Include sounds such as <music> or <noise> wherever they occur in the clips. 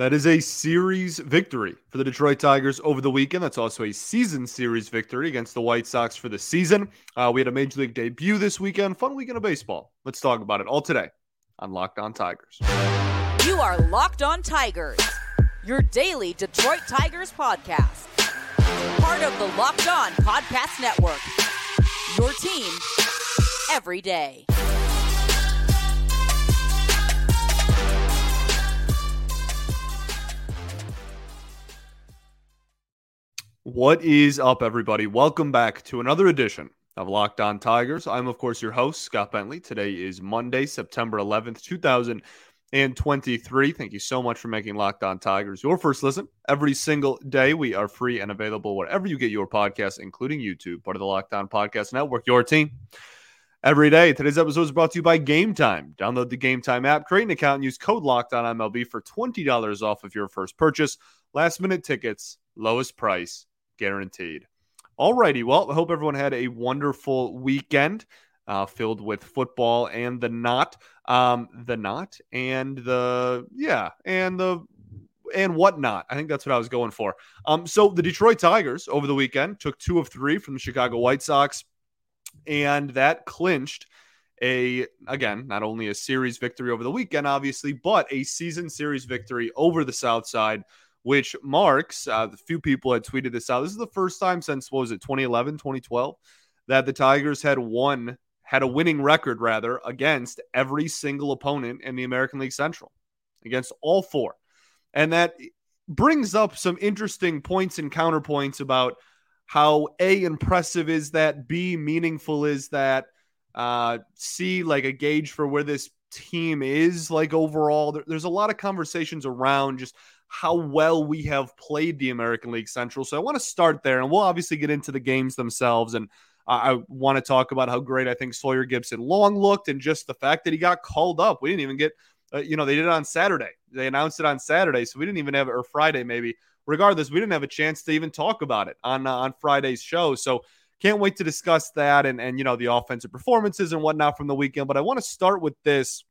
That is a series victory for the Detroit Tigers over the weekend. That's also a season series victory against the White Sox for the season. Uh, we had a major league debut this weekend. Fun weekend of baseball. Let's talk about it all today on Locked On Tigers. You are Locked On Tigers, your daily Detroit Tigers podcast. Part of the Locked On Podcast Network. Your team every day. What is up, everybody? Welcome back to another edition of Locked On Tigers. I'm, of course, your host, Scott Bentley. Today is Monday, September 11th, 2023. Thank you so much for making Locked On Tigers your first listen. Every single day, we are free and available wherever you get your podcasts, including YouTube, part of the Locked On Podcast Network, your team. Every day. Today's episode is brought to you by Gametime. Download the Gametime app, create an account, and use code Locked On MLB for $20 off of your first purchase. Last minute tickets, lowest price guaranteed. Alrighty, well, I hope everyone had a wonderful weekend uh, filled with football and the not, um, the not, and the yeah, and the and whatnot. I think that's what I was going for. Um, so the Detroit Tigers over the weekend took two of three from the Chicago White Sox, and that clinched a again not only a series victory over the weekend, obviously, but a season series victory over the South Side which marks uh, the few people had tweeted this out. This is the first time since what was it 2011, 2012 that the Tigers had won had a winning record rather against every single opponent in the American League Central, against all four. And that brings up some interesting points and counterpoints about how A impressive is that, B meaningful is that, uh, C like a gauge for where this team is like overall. There, there's a lot of conversations around just how well we have played the American League Central. So I want to start there, and we'll obviously get into the games themselves. And I want to talk about how great I think Sawyer Gipson-Long looked, and just the fact that he got called up. We didn't even get, uh, you know, they did it on Saturday. They announced it on Saturday, so we didn't even have or Friday maybe. Regardless, we didn't have a chance to even talk about it on uh, on Friday's show. So can't wait to discuss that and and you know the offensive performances and whatnot from the weekend. But I want to start with this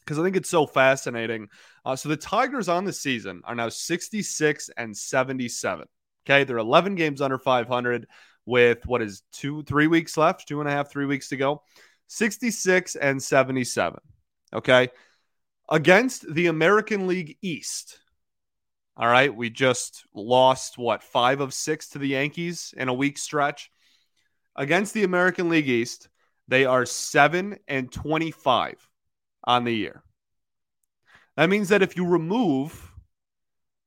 because I think it's so fascinating. Uh, so the Tigers on the season are now 66 and 77. Okay. They're 11 games under 500 with what is two, three weeks left, two and a half, three weeks to go. 66 and 77. Okay. Against the American League East. All right. We just lost what, five of six to the Yankees in a week stretch. Against the American League East, they are seven and 25 on the year. That means that if you remove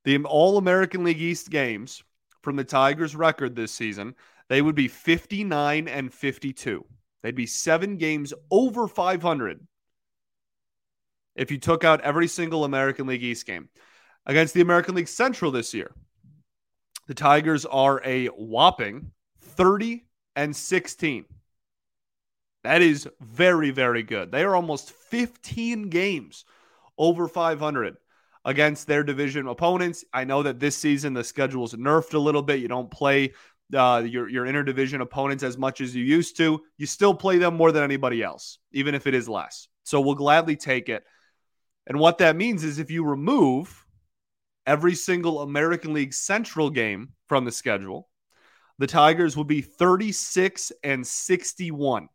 the All American League East games from the Tigers' record this season, they would be 59 and 52. They'd be seven games over 500 if you took out every single American League East game. Against the American League Central this year, the Tigers are a whopping 30 and 16. That is very, very good. They are almost 15 games over 500 against their division opponents. I know that this season the schedule is nerfed a little bit. You don't play uh, your your interdivision opponents as much as you used to. You still play them more than anybody else, even if it is less. So we'll gladly take it. And what that means is if you remove every single American League Central game from the schedule, the Tigers will be 36 and 61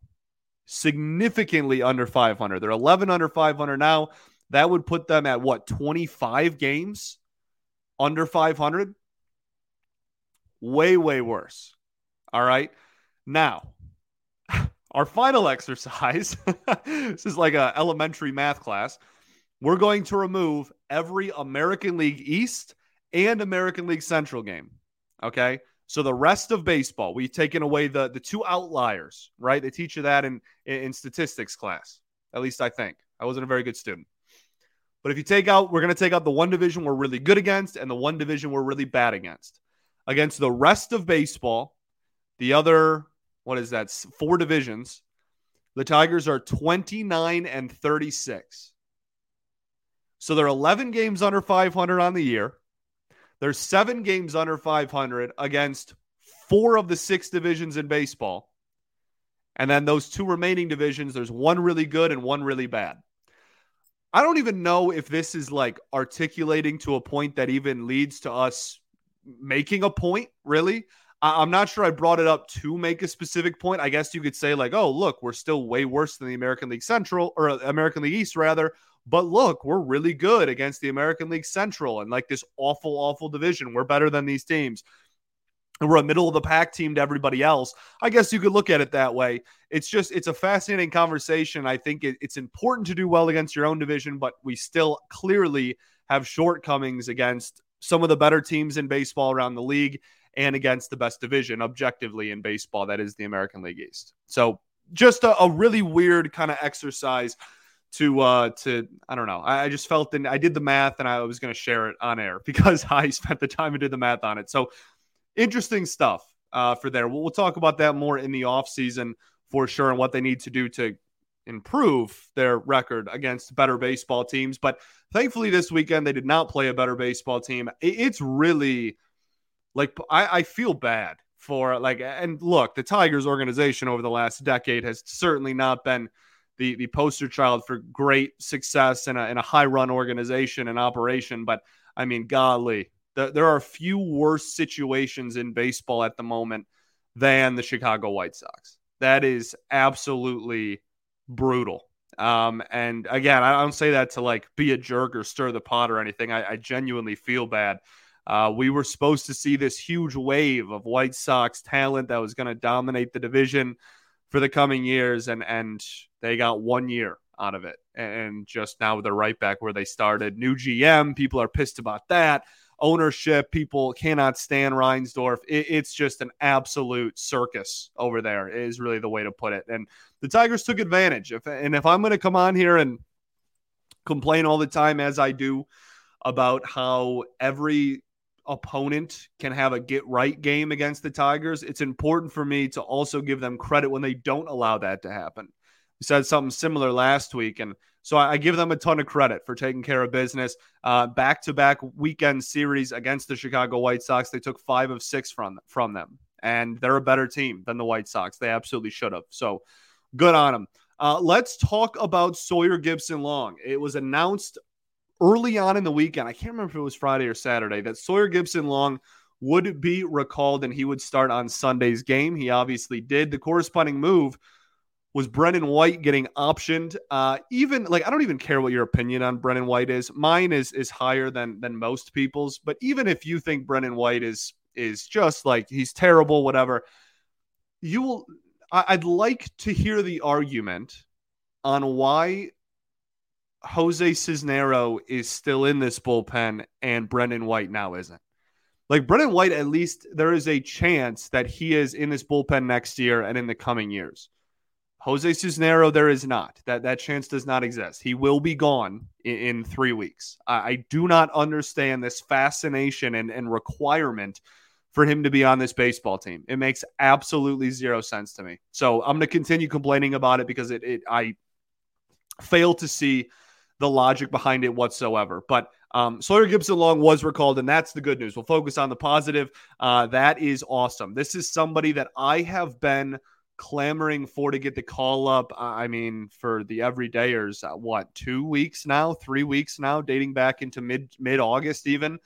significantly under 500. They're 11 under 500 now. That would put them at what, 25 games under 500? Way, way worse. All right. Now, <laughs> our final exercise <laughs> this is like an elementary math class. We're going to remove every American League East and American League Central game. Okay. So the rest of baseball, we've taken away the the two outliers, right? They teach you that in in statistics class. At least I think. I wasn't a very good student. But if you take out, we're going to take out the one division we're really good against and the one division we're really bad against. Against the rest of baseball, the other, what is that, four divisions, the Tigers are 29 and 36. So they're 11 games under 500 on the year. There's seven games under 500 against four of the six divisions in baseball. And then those two remaining divisions, there's one really good and one really bad. I don't even know if this is like articulating to a point that even leads to us making a point, really. I- am not sure I brought it up to make a specific point. I guess you could say, like, oh, look, we're still way worse than the American League Central or uh, American League East, rather. But look, we're really good against the American League Central and like this awful, awful division. We're better than these teams. We're a middle of the pack team to everybody else. I guess you could look at it that way. It's just, it's a fascinating conversation. I think it, it's important to do well against your own division, but we still clearly have shortcomings against some of the better teams in baseball around the league and against the best division objectively in baseball, that is the American League East. So just a, a really weird kind of exercise to uh to I don't know. I, I just felt that I did the math and I was going to share it on air <laughs> because I spent the time and did the math on it. So interesting stuff uh for there. We'll, we'll talk about that more in the off season for sure and what they need to do to improve their record against better baseball teams. But thankfully, this weekend they did not play a better baseball team. It's really like I, I feel bad for like and look, the Tigers organization over the last decade has certainly not been the the poster child for great success in a, in a high run organization and operation. But I mean, golly, the, there are few worse situations in baseball at the moment than the Chicago White Sox. That is absolutely brutal. Um, and again, I don't say that to like be a jerk or stir the pot or anything. I, I genuinely feel bad. Uh, we were supposed to see this huge wave of White Sox talent that was going to dominate the division for the coming years, and and they got one year out of it, and just now they're right back where they started. New GM, people are pissed about that. Ownership, people cannot stand Reinsdorf. It, it's just an absolute circus over there. Is really the way to put it. And the Tigers took advantage. If and if I'm going to come on here and complain all the time as I do about how every opponent can have a get right game against the Tigers, it's important for me to also give them credit when they don't allow that to happen. Said something similar last week, and so I, give them a ton of credit for taking care of business. Back to back weekend series against the Chicago White Sox, they took five of six from from them, and they're a better team than the White Sox. They absolutely should have. So good on them. Uh, let's talk about Sawyer Gipson-Long. It was announced early on in the weekend, I can't remember if it was Friday or Saturday, that Sawyer Gipson-Long would be recalled and he would start on Sunday's game. He obviously did. The corresponding move was Brendan White getting optioned. Uh, even like I don't even care what your opinion on Brendan White is. Mine is is higher than than most people's. But even if you think Brendan White is is just like he's terrible, whatever, you will. I, I'd like to hear the argument on why Jose Cisnero is still in this bullpen and Brendan White now isn't. Like Brendan White, at least there is a chance that he is in this bullpen next year and in the coming years. Jose Cisnero, there is not. That that chance does not exist. He will be gone in, in three weeks. I, I, do not understand this fascination and, and requirement for him to be on this baseball team. It makes absolutely zero sense to me. So I'm going to continue complaining about it because it, it I fail to see the logic behind it whatsoever. But um, Sawyer Gipson-Long was recalled, and that's the good news. We'll focus on the positive. Uh, that is awesome. This is somebody that I have been clamoring for to get the call up. I mean, for the everydayers, uh, what two weeks now, three weeks now, dating back into mid mid August even.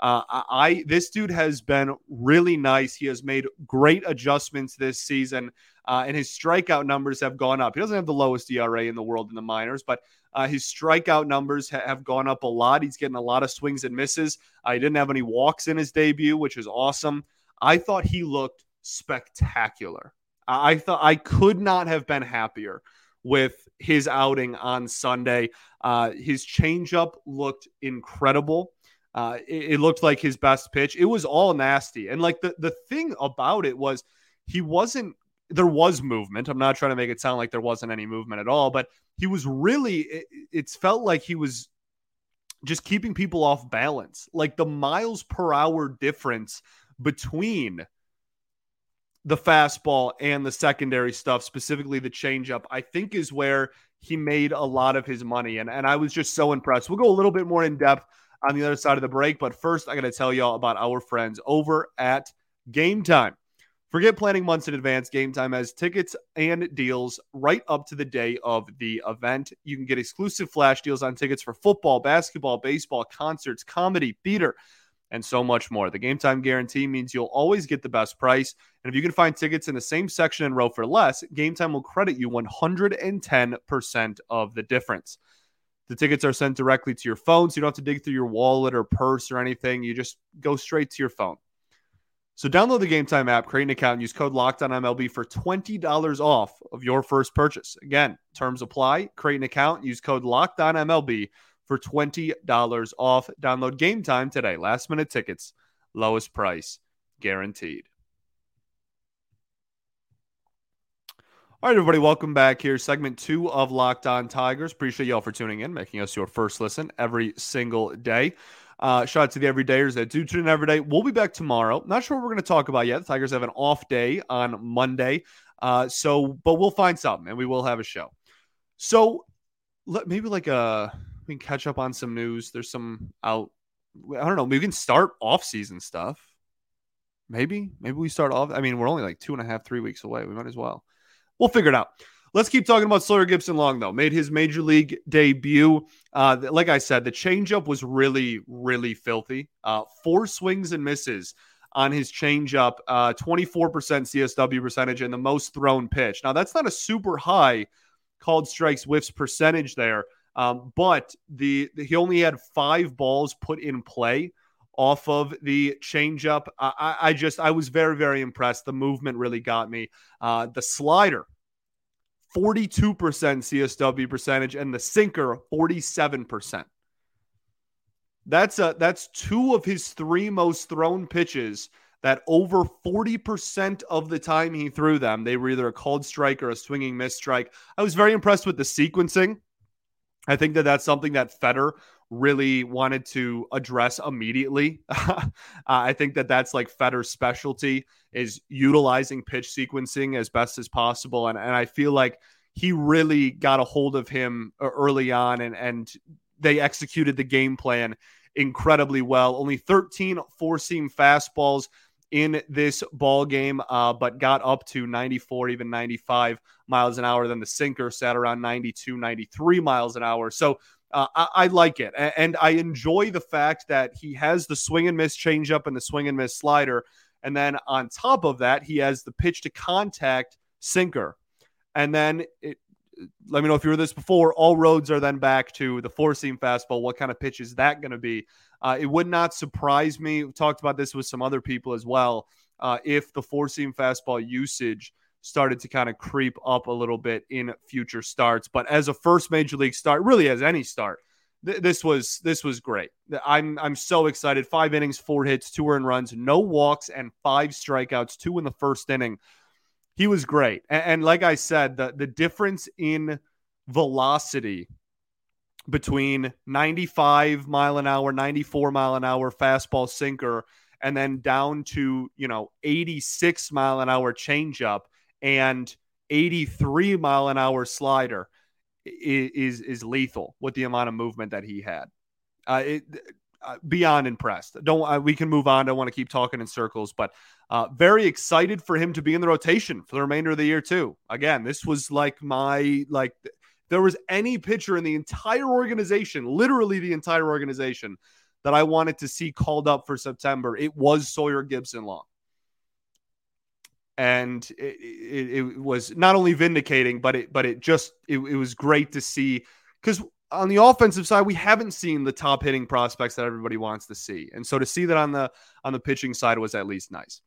Uh, I this dude has been really nice. He has made great adjustments this season, uh, and his strikeout numbers have gone up. He doesn't have the lowest ERA in the world in the minors, but uh, his strikeout numbers ha- have gone up a lot. He's getting a lot of swings and misses. Uh, he didn't have any walks in his debut, which is awesome. I thought he looked spectacular. I thought I could not have been happier with his outing on Sunday. Uh, his changeup looked incredible. Uh, it, it, looked like his best pitch. It was all nasty. And like the, the thing about it was he wasn't, there was movement. I'm not trying to make it sound like there wasn't any movement at all, but he was really, it, it's felt like he was just keeping people off balance. Like the miles per hour difference between the fastball and the secondary stuff, specifically the changeup, I think is where he made a lot of his money. And, and I was just so impressed. We'll go a little bit more in depth on the other side of the break. But first, I got to tell y'all about our friends over at Gametime. Forget planning months in advance. Gametime has tickets and deals right up to the day of the event. You can get exclusive flash deals on tickets for football, basketball, baseball, concerts, comedy, theater, and so much more. The Gametime guarantee means you'll always get the best price. And if you can find tickets in the same section and row for less, Gametime will credit you 110% of the difference. The tickets are sent directly to your phone, so you don't have to dig through your wallet or purse or anything. You just go straight to your phone. So download the Gametime app, create an account, and use code LOCKEDONMLB for $20 off of your first purchase. Again, terms apply. Create an account, use code LOCKEDONMLB for $20 off. Download Gametime today. Last minute tickets, lowest price guaranteed. All right, everybody, welcome back here. Segment two of Locked On Tigers. Appreciate y'all for tuning in, making us your first listen every single day. Uh, shout out to the everydayers that do tune in every day. We'll be back tomorrow. Not sure what we're going to talk about yet. The Tigers have an off day on Monday. Uh, so, but we'll find something and we will have a show. So, let, maybe like a, we can catch up on some news. There's some out. I don't know. We can start off season stuff. Maybe, maybe we start off. I mean, we're only like two and a half, three weeks away. We might as well. We'll figure it out. Let's keep talking about Sawyer Gipson-Long, though. Made his major league debut. Uh, like I said, the changeup was really, really filthy. Uh, four swings and misses on his changeup, uh, 24% CSW percentage, and the most thrown pitch. Now, that's not a super high called strikes whiffs percentage there, um, but the, the, he only had five balls put in play off of the changeup. I, I just I was very very impressed. The movement really got me. Uh, the slider 42% CSW percentage, and the sinker 47%. That's a that's two of his three most thrown pitches that over 40% of the time he threw them, they were either a called strike or a swinging miss strike. I was very impressed with the sequencing. I think that that's something that Fetter really wanted to address immediately. <laughs> uh, I think that that's like Fetter's specialty is utilizing pitch sequencing as best as possible, and and I feel like he really got a hold of him uh, early on, and and they executed the game plan incredibly well. Only 13 four seam fastballs in this ball game, uh, but got up to 94, even 95 miles an hour. Then the sinker sat around 92, 93 miles an hour. So uh, I, I, like it, and I enjoy the fact that he has the swing and miss changeup and the swing and miss slider, and then on top of that, he has the pitch to contact sinker, and then it, let me know if you were this before. All roads are then back to the four seam fastball. What kind of pitch is that going to be? Uh, it would not surprise me. We talked about this with some other people as well. Uh, if the four seam fastball usage started to kind of creep up a little bit in future starts. But as a first major league start, really as any start, th- this was this was great. I'm I'm so excited. Five innings, four hits, two earned runs, no walks, and five strikeouts. Two in the first inning. He was great. And, and like I said, the the difference in velocity between 95 mile an hour, 94 mile an hour fastball sinker, and then down to you know 86 mile an hour changeup and 83 mile an hour slider is is lethal with the amount of movement that he had. Uh, it, uh, beyond impressed. Don't uh, we can move on. I don't want to keep talking in circles, but uh, very excited for him to be in the rotation for the remainder of the year too. Again, this was like my like there was any pitcher in the entire organization, literally the entire organization, that I wanted to see called up for September. It was Sawyer Gipson-Long and it, it, it, was not only vindicating, but it but it just it, it was great to see because on the offensive side we haven't seen the top hitting prospects that everybody wants to see, and so to see that on the on the pitching side was at least nice.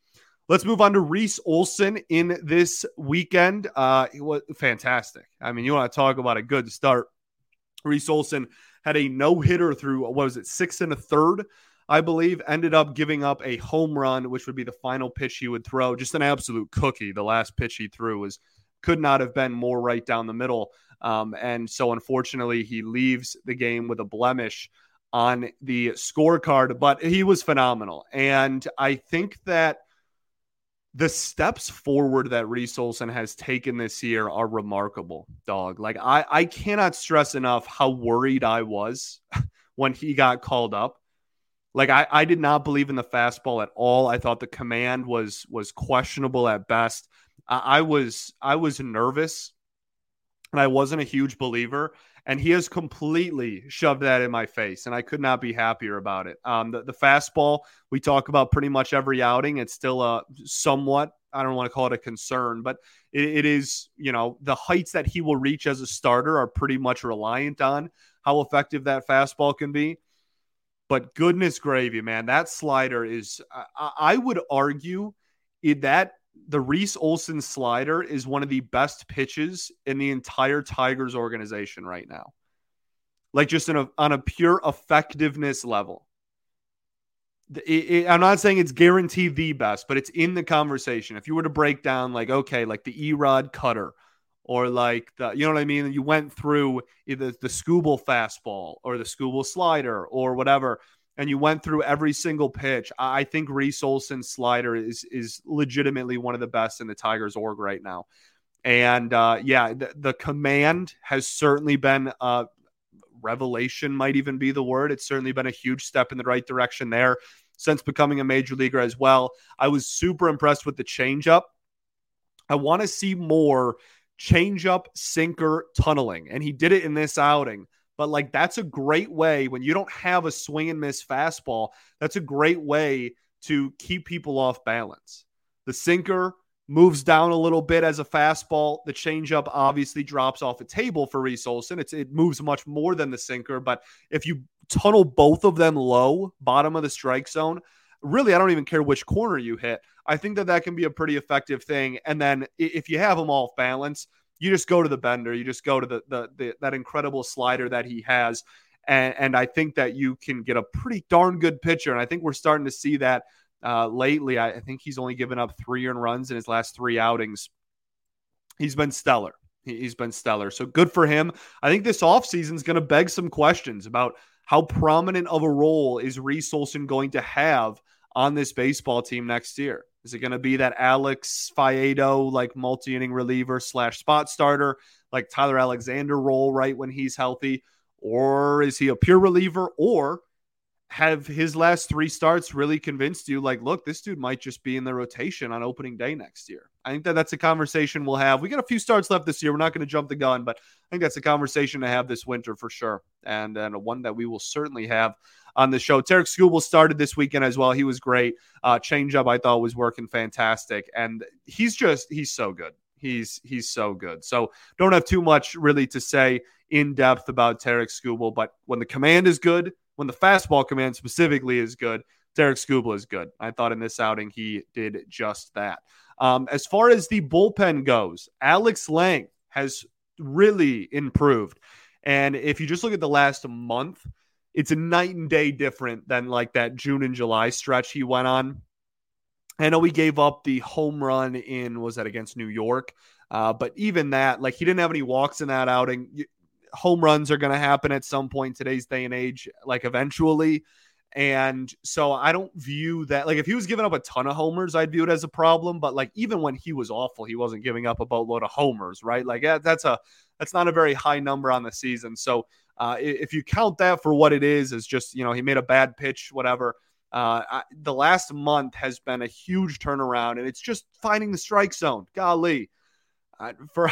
Let's move on to Reese Olson in this weekend. Uh, it was fantastic. I mean, you want to talk about a good start. Reese Olson had a no hitter through what was it, six and a third I believe, ended up giving up a home run, which would be the final pitch he would throw. Just an absolute cookie. The last pitch he threw was could not have been more right down the middle. Um, and so, unfortunately, he leaves the game with a blemish on the scorecard, but he was phenomenal. And I think that the steps forward that Reese Olson has taken this year are remarkable, dog. Like, I, I cannot stress enough how worried I was <laughs> when he got called up Like I, I did not believe in the fastball at all. I thought the command was was questionable at best. I, I was I was nervous, and I wasn't a huge believer. And he has completely shoved that in my face, and I could not be happier about it. Um, the, the fastball we talk about pretty much every outing. It's still a somewhat I don't want to call it a concern, but it, it is you know the heights that he will reach as a starter are pretty much reliant on how effective that fastball can be. But goodness gravy, man, that slider is, I, I would argue that the Reese Olson slider is one of the best pitches in the entire Tigers organization right now. Like just a, on a pure effectiveness level. It, it, I'm not saying it's guaranteed the best, but it's in the conversation. If you were to break down, like, okay, like the Erod cutter or like the you know what I mean? You went through either the Skubal fastball or the Skubal slider or whatever, and you went through every single pitch. I think Reese Olson's slider is is legitimately one of the best in the Tigers org right now. And uh, yeah, the, the command has certainly been a revelation, might even be the word. It's certainly been a huge step in the right direction there since becoming a major leaguer as well. I was super impressed with the changeup. I want to see more changeup, sinker, tunneling. And he did it in this outing. But like that's a great way when you don't have a swing and miss fastball, that's a great way to keep people off balance. The sinker moves down a little bit as a fastball. The changeup obviously drops off a table for Reese Olson. It's, it moves much more than the sinker. But if you tunnel both of them low, bottom of the strike zone, really, I don't even care which corner you hit. I think that that can be a pretty effective thing. And then if you have them off balance, you just go to the bender. You just go to the, the, the that incredible slider that he has. And, and, I think that you can get a pretty darn good pitcher. And I think we're starting to see that uh, lately. I, I think he's only given up three earned runs in his last three outings. He's been stellar. He's been stellar. So good for him. I think this offseason is going to beg some questions about how prominent of a role is Reese Olson going to have on this baseball team next year? Is it going to be that Alex Faedo, like multi inning reliever slash spot starter, like Tyler Alexander role right when he's healthy? Or is he a pure reliever? Or have his last three starts really convinced you, like, look, this dude might just be in the rotation on opening day next year? I think that that's a conversation we'll have. We got a few starts left this year. We're not going to jump the gun, but I think that's a conversation to have this winter for sure. And, and one that we will certainly have on the show. Tarik Skubal started this weekend as well. He was great. Uh, changeup, I thought, was working fantastic. And he's just, he's so good. He's he's so good. So don't have too much really to say in depth about Tarik Skubal, but when the command is good, when the fastball command specifically is good, Tarik Skubal is good. I thought in this outing he did just that. Um, as far as the bullpen goes, Alex Lange has really improved. And if you just look at the last month, it's a night and day different than like that June and July stretch he went on. I know he gave up the home run in was that against New York, uh, but even that, like he didn't have any walks in that outing. Home runs are going to happen at some point today's day and age, like eventually. And so I don't view that like if he was giving up a ton of homers, I'd view it as a problem. But like even when he was awful, he wasn't giving up a boatload of homers, right? Like yeah, that's a that's not a very high number on the season. So uh, if you count that for what it is, is just you know he made a bad pitch, whatever. Uh, I, the last month has been a huge turnaround, and it's just finding the strike zone. Golly, <laughs> uh, for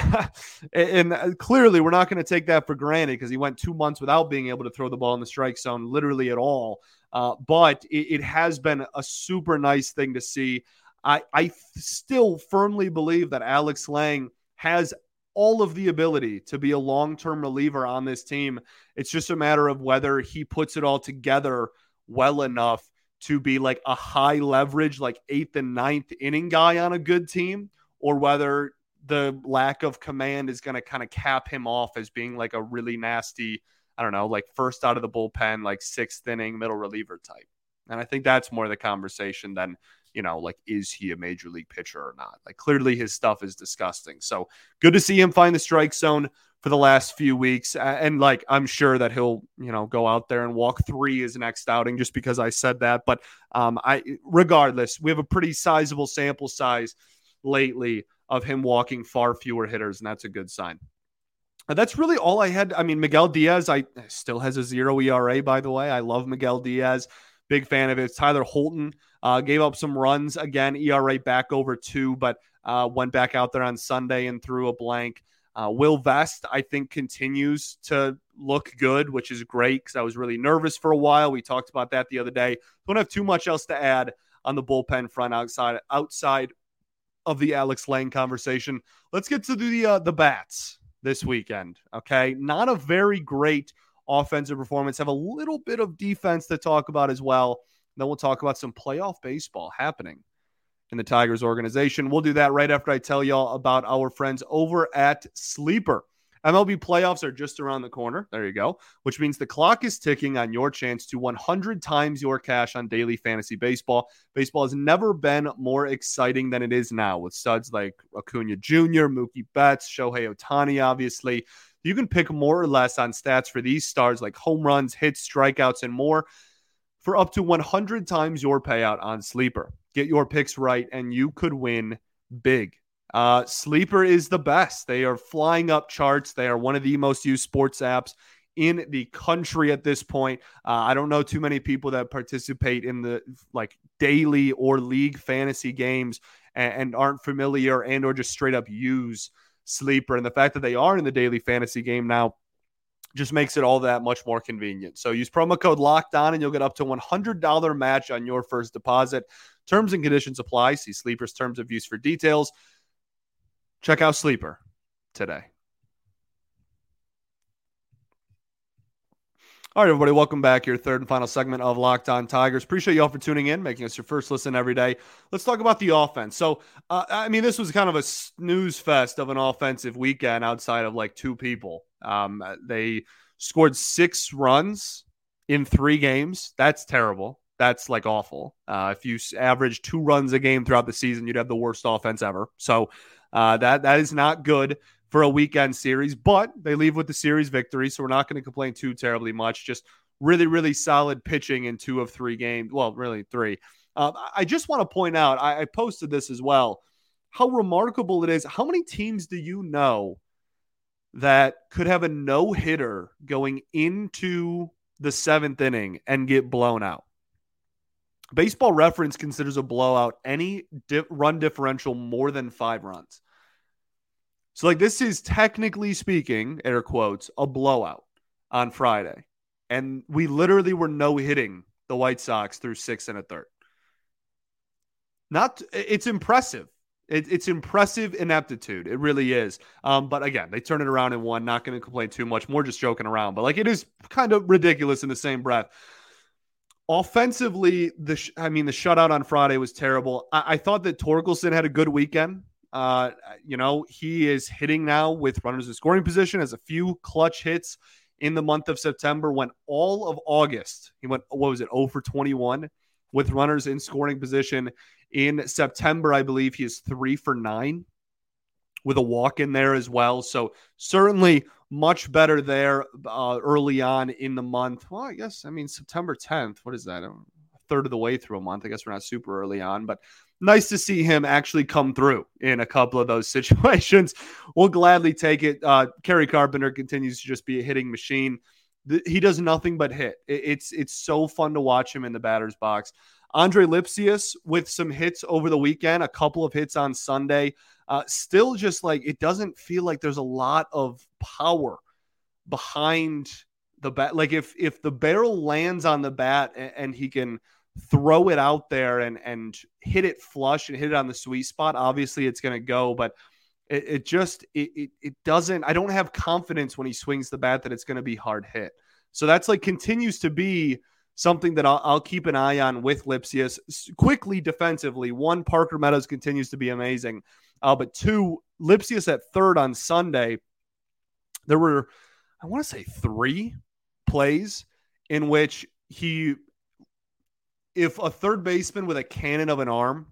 and clearly we're not going to take that for granted because he went two months without being able to throw the ball in the strike zone, literally at all. Uh, but it, it, has been a super nice thing to see. I, I still firmly believe that Alex Lange has all of the ability to be a long term reliever on this team. It's just a matter of whether he puts it all together well enough to be like a high leverage, like eighth and ninth inning guy on a good team, or whether the lack of command is going to kind of cap him off as being like a really nasty, I don't know, like first out of the bullpen, like sixth inning middle reliever type. And I think that's more the conversation than you know, like, is he a major league pitcher or not? Like, clearly his stuff is disgusting. So good to see him find the strike zone for the last few weeks. And like, I'm sure that he'll, you know, go out there and walk three his next outing just because I said that. But um, I, regardless, we have a pretty sizable sample size lately of him walking far fewer hitters, and that's a good sign. That's really all I had. I mean, Miguel Diaz, I still has a zero ERA, by the way. I love Miguel Diaz big fan of it. Tyler Holton uh, gave up some runs again, ERA back over two, but uh, went back out there on Sunday and threw a blank. Uh, Will Vest, I think, continues to look good, which is great because I was really nervous for a while. We talked about that the other day. Don't have too much else to add on the bullpen front outside outside of the Alex Lange conversation. Let's get to the uh, the bats this weekend. Okay, not a very great offensive performance. Have a little bit of defense to talk about as well. Then we'll talk about some playoff baseball happening in the Tigers organization. We'll do that right after I tell y'all about our friends over at Sleeper. MLB playoffs are just around the corner. There you go. Which means the clock is ticking on your chance to 100 times your cash on daily fantasy baseball. Baseball has never been more exciting than it is now with studs like Acuna Jr., Mookie Betts, Shohei Ohtani, obviously. You can pick more or less on stats for these stars like home runs, hits, strikeouts, and more for up to 100 times your payout on Sleeper. Get your picks right, and you could win big. Uh, Sleeper is the best. They are flying up charts. They are one of the most used sports apps in the country at this point. Uh, I don't know too many people that participate in the like daily or league fantasy games and, and aren't familiar and or just straight up use Sleeper. And the fact that they are in the daily fantasy game now just makes it all that much more convenient. So use promo code locked on and you'll get up to $100 match on your first deposit. Terms and conditions apply. See Sleeper's terms of use for details. Check out Sleeper today. All right, everybody, welcome back. Your third and final segment of Locked On Tigers. Appreciate you all for tuning in, making us your first listen every day. Let's talk about the offense. So, uh, I mean, this was kind of a snooze fest of an offensive weekend outside of like two people. Um, they scored six runs in three games. That's terrible. That's like awful. Uh, if you average two runs a game throughout the season, you'd have the worst offense ever. So, uh, that that is not good for a weekend series, but they leave with the series victory, so we're not going to complain too terribly much. Just really, really solid pitching in two of three games. Well, really three. Uh, I just want to point out, I, I posted this as well, how remarkable it is. How many teams do you know that could have a no hitter going into the seventh inning and get blown out? Baseball Reference considers a blowout any di- run differential more than five runs. So, like, this is technically speaking, air quotes, a blowout on Friday. And we literally were no hitting the White Sox through six and a third. Not, it's impressive. It, it's impressive ineptitude. It really is. Um, but again, they turn it around in one. Not going to complain too much. More just joking around. But like, it is kind of ridiculous in the same breath. Offensively, the sh- I mean, the shutout on Friday was terrible. I, I thought that Torkelson had a good weekend. Uh, you know, he is hitting now with runners in scoring position, has a few clutch hits in the month of September. Went all of August. He went, what was it, 0 for 21 with runners in scoring position. In September, I believe he is three for nine with a walk in there as well. So certainly much better there uh, early on in the month. Well, I guess, I mean, September 10th, what is that? A third of the way through a month. I guess we're not super early on, but nice to see him actually come through in a couple of those <laughs> situations. We'll gladly take it. Uh, Kerry Carpenter continues to just be a hitting machine. The, he does nothing but hit. It, it's it's so fun to watch him in the batter's box. Andre Lipcius with some hits over the weekend, a couple of hits on Sunday. Uh, still, just like it doesn't feel like there's a lot of power behind the bat. Like if if the barrel lands on the bat and, and he can throw it out there and and hit it flush and hit it on the sweet spot, obviously it's going to go. But it, it just it, it, it doesn't. I don't have confidence when he swings the bat that it's going to be hard hit. So that's like continues to be something that I'll, I'll keep an eye on with Lipcius. Quickly defensively, one Parker Meadows continues to be amazing, uh, but two Lipcius at third on Sunday. There were, I want to say, three plays in which he if a third baseman with a cannon of an arm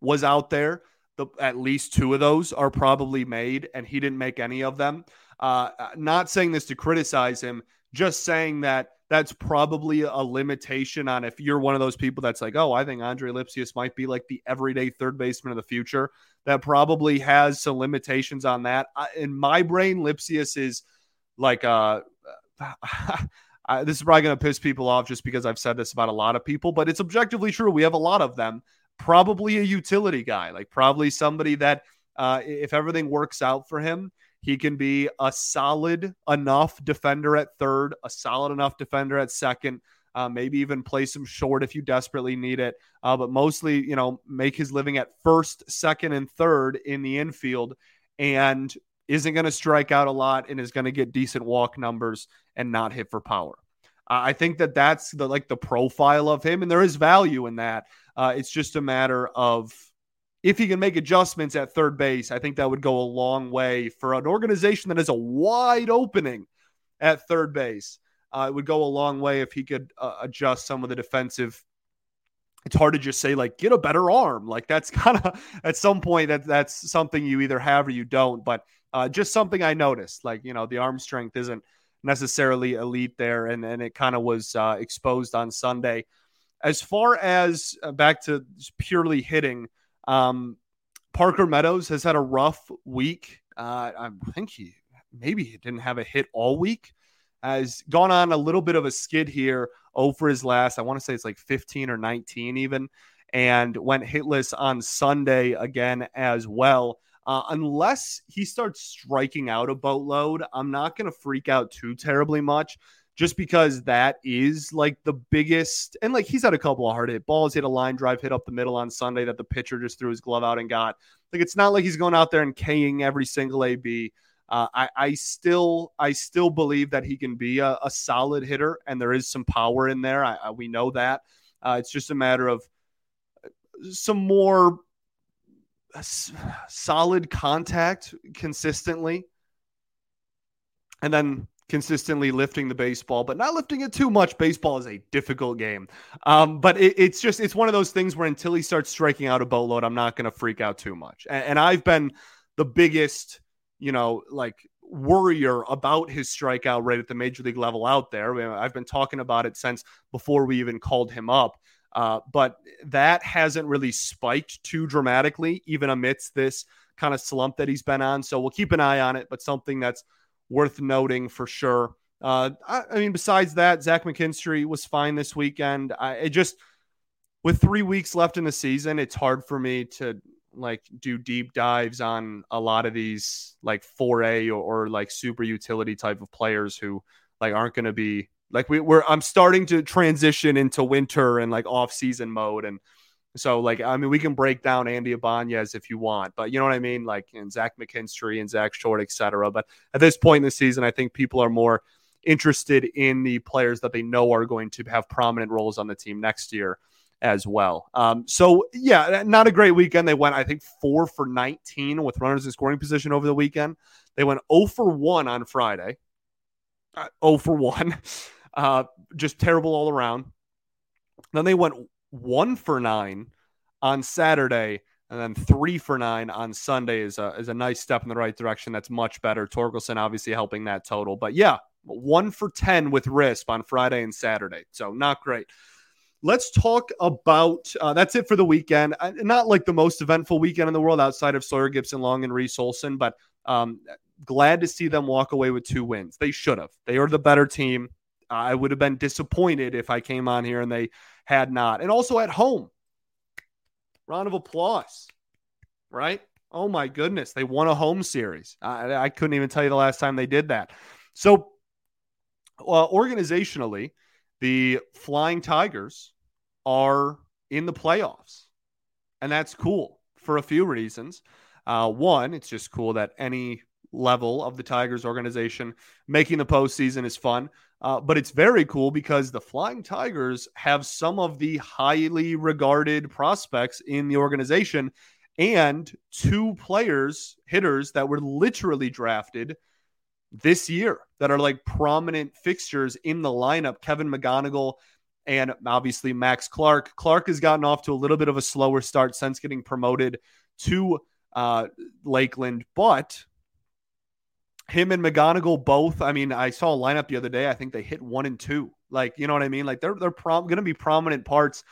was out there, the, at least two of those are probably made, and he didn't make any of them. Uh, not saying this to criticize him, just saying that that's probably a limitation on if you're one of those people that's like, oh, I think Andre Lipcius might be like the everyday third baseman of the future. That probably has some limitations on that. In my brain, Lipcius is like uh <laughs> this is probably going to piss people off just because I've said this about a lot of people, but it's objectively true. We have a lot of them. Probably a utility guy, like probably somebody that uh, if everything works out for him, he can be a solid enough defender at third, a solid enough defender at second, uh, maybe even play some short if you desperately need it. Uh, but mostly, you know, make his living at first, second, and third in the infield and isn't going to strike out a lot and is going to get decent walk numbers and not hit for power. I think that that's the like the profile of him, and there is value in that. Uh, it's just a matter of if he can make adjustments at third base. I think that would go a long way for an organization that has a wide opening at third base uh, it would go a long way if he could uh, adjust some of the defensive. It's hard to just say like get a better arm. Like that's <laughs> kind of at some point that that's something you either have or you don't. But uh, just something I noticed, like you know, the arm strength isn't necessarily elite there, and and it kind of was uh, exposed on Sunday. As far as uh, back to purely hitting, um, Parker Meadows has had a rough week. Uh, I think he maybe he didn't have a hit all week has gone on a little bit of a skid here over his last, I want to say it's like 15 or 19 even, and went hitless on Sunday again as well. Uh, unless he starts striking out a boatload, I'm not going to freak out too terribly much just because that is like the biggest. And like he's had a couple of hard hit balls, hit a line drive, hit up the middle on Sunday that the pitcher just threw his glove out and got. Like it's not like he's going out there and K'ing every single AB. Uh, I, I still I still believe that he can be a, a, solid hitter, and there is some power in there. I, I, we know that. Uh, it's just a matter of uh, some more solid contact consistently, and then consistently lifting the baseball, but not lifting it too much. Baseball is a difficult game. Um, but it, it's just, it's one of those things where until he starts striking out a boatload, I'm not going to freak out too much. And, and, I've been the biggest you know, like worrier about his strikeout rate at the major league level out there. I've been talking about it since before we even called him up. Uh, but that hasn't really spiked too dramatically, even amidst this kind of slump that he's been on. So we'll keep an eye on it, but something that's worth noting for sure. Uh, I, I, mean, besides that, Zach McKinstry was fine this weekend. I it just with three weeks left in the season, it's hard for me to like do deep dives on a lot of these like 4A or, or like super utility type of players who like aren't going to be like we, we're I'm starting to transition into winter and like off season mode and so like I mean we can break down Andy Ibanez if you want, but you know what I mean, like and Zach McKinstry and Zach Short, etc. But at this point in the season, I think people are more interested in the players that they know are going to have prominent roles on the team next year as well. Um, so yeah, not a great weekend. They went, I think, four for 19 with runners in scoring position over the weekend. They went 0 for 1 on Friday. Uh, 0 for 1. <laughs> Uh, just terrible all around. Then they went 1 for 9 on Saturday. And then three for nine on Sunday is a, is a nice step in the right direction. That's much better. Torkelson obviously helping that total. But yeah, one for 10 with RISP on Friday and Saturday. So not great. Let's talk about uh, that's it for the weekend. Uh, not like the most eventful weekend in the world outside of Sawyer Gipson-Long and Reese Olson, but um, glad to see them walk away with two wins. They should have. They are the better team. I would have been disappointed if I came on here and they had not. And also at home, round of applause, right? Oh my goodness, they won a home series. I, I couldn't even tell you the last time they did that. So, uh, organizationally, the Flying Tigers are in the playoffs. And that's cool for a few reasons. Uh, one, it's just cool that any level of the Tigers organization making the postseason is fun. Uh, but it's very cool because the Flying Tigers have some of the highly regarded prospects in the organization and two players, hitters that were literally drafted this year that are like prominent fixtures in the lineup. Kevin McGonigle and obviously Max Clark. Clark has gotten off to a little bit of a slower start since getting promoted to uh, Lakeland, but him and McGonigle both. I mean, I saw a lineup the other day. I think they hit one and two. Like, you know what I mean? Like they're they're prom- going to be prominent parts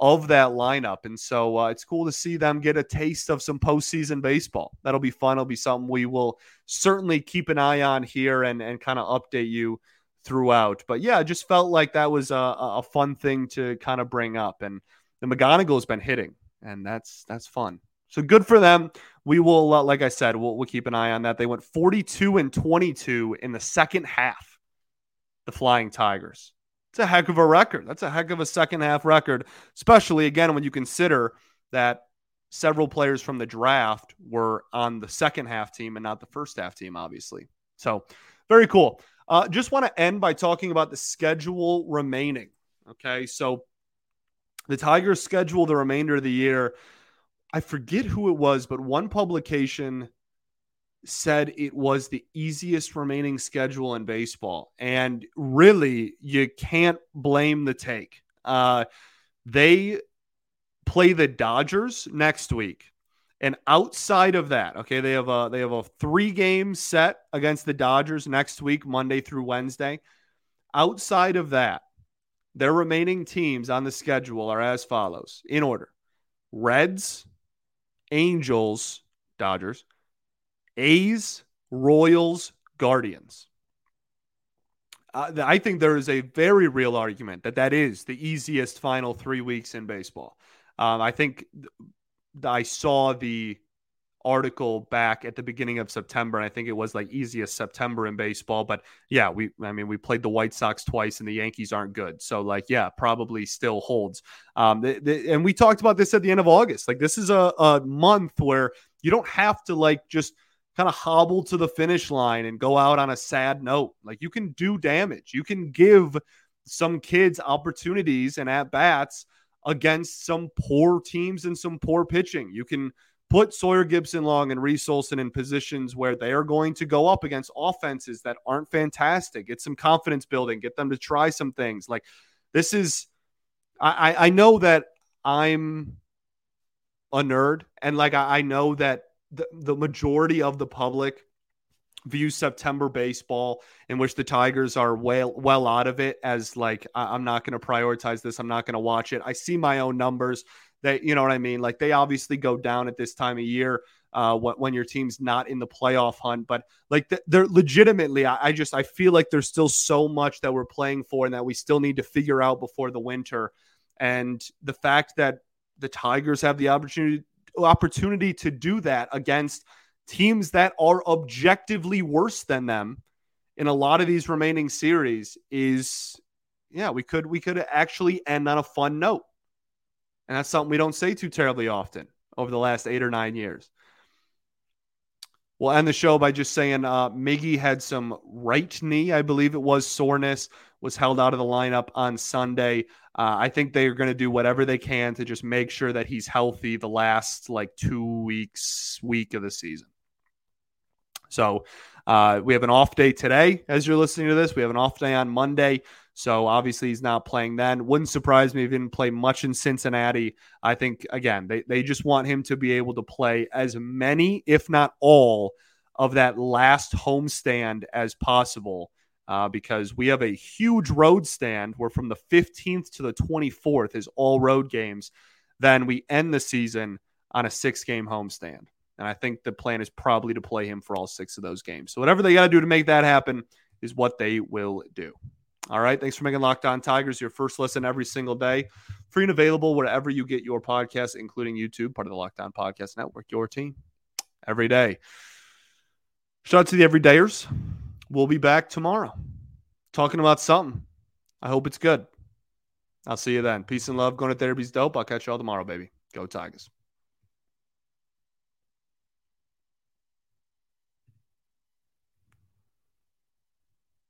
of that lineup. And so uh, it's cool to see them get a taste of some postseason baseball. That'll be fun. It'll be something we will certainly keep an eye on here and, and kind of update you throughout. But yeah, I just felt like that was a, a fun thing to kind of bring up. And the McGonigle's been hitting, and that's that's fun. So good for them. We will, uh, like I said, we'll, we'll keep an eye on that. They went 42 and 22 in the second half. The Flying Tigers. It's a heck of a record. That's a heck of a second half record, especially again when you consider that several players from the draft were on the second half team and not the first half team, obviously. So very cool. Uh, just want to end by talking about the schedule remaining. Okay. So the Tigers schedule the remainder of the year. I forget who it was, but one publication said it was the easiest remaining schedule in baseball. And really, you can't blame the take. Uh, they play the Dodgers next week. And outside of that, okay, they have a they have a three game set against the Dodgers next week, Monday through Wednesday. Outside of that, their remaining teams on the schedule are as follows in order: Reds, Angels, Dodgers, A's, Royals, Guardians. Uh, I think there is a very real argument that that is the easiest final three weeks in baseball. Um, I think I saw the article back at the beginning of September, and I think it was like easiest September in baseball. But yeah, we I mean we played the White Sox twice, and the Yankees aren't good. So like yeah, probably still holds. Um, the, the, and we talked about this at the end of August. Like this is a, a month where you don't have to like just kind of hobble to the finish line and go out on a sad note. Like you can do damage. You can give some kids opportunities and at bats against some poor teams and some poor pitching. You can put Sawyer Gipson-Long and Reese Olson in positions where they are going to go up against offenses that aren't fantastic. Get some confidence building, get them to try some things. Like this is, I, I know that I'm a nerd and like I, know that the, the majority of the public views September baseball in which the Tigers are well well out of it as like I'm not going to prioritize this. I'm not going to watch it. I see my own numbers that you know what I mean. Like they obviously go down at this time of year uh, when, your team's not in the playoff hunt. But like they're legitimately, I, I just I feel like there's still so much that we're playing for and that we still need to figure out before the winter. And the fact that the Tigers have the opportunity opportunity to do that against teams that are objectively worse than them in a lot of these remaining series is yeah, we could we could actually end on a fun note. And that's something we don't say too terribly often over the last eight or nine years. We'll end the show by just saying uh, Miggy had some right knee, I believe it was soreness, was held out of the lineup on Sunday. Uh, I think they are going to do whatever they can to just make sure that he's healthy the last like two weeks, week of the season. So uh, we have an off day today as you're listening to this. We have an off day on Monday. So obviously he's not playing then. Wouldn't surprise me if he didn't play much in Cincinnati. I think, again, they, they just want him to be able to play as many, if not all, of that last homestand as possible uh, because we have a huge road stand where from the 15th to the 24th is all road games. Then we end the season on a six game homestand. And I think the plan is probably to play him for all six of those games. So whatever they got to do to make that happen is what they will do. All right. Thanks for making Locked On Tigers your first listen every single day. Free and available wherever you get your podcast, including YouTube, part of the Locked On Podcast Network, your team every day. Shout out to the everydayers. We'll be back tomorrow talking about something. I hope it's good. I'll see you then. Peace and love. Going to therapy's dope. I'll catch you all tomorrow, baby. Go Tigers.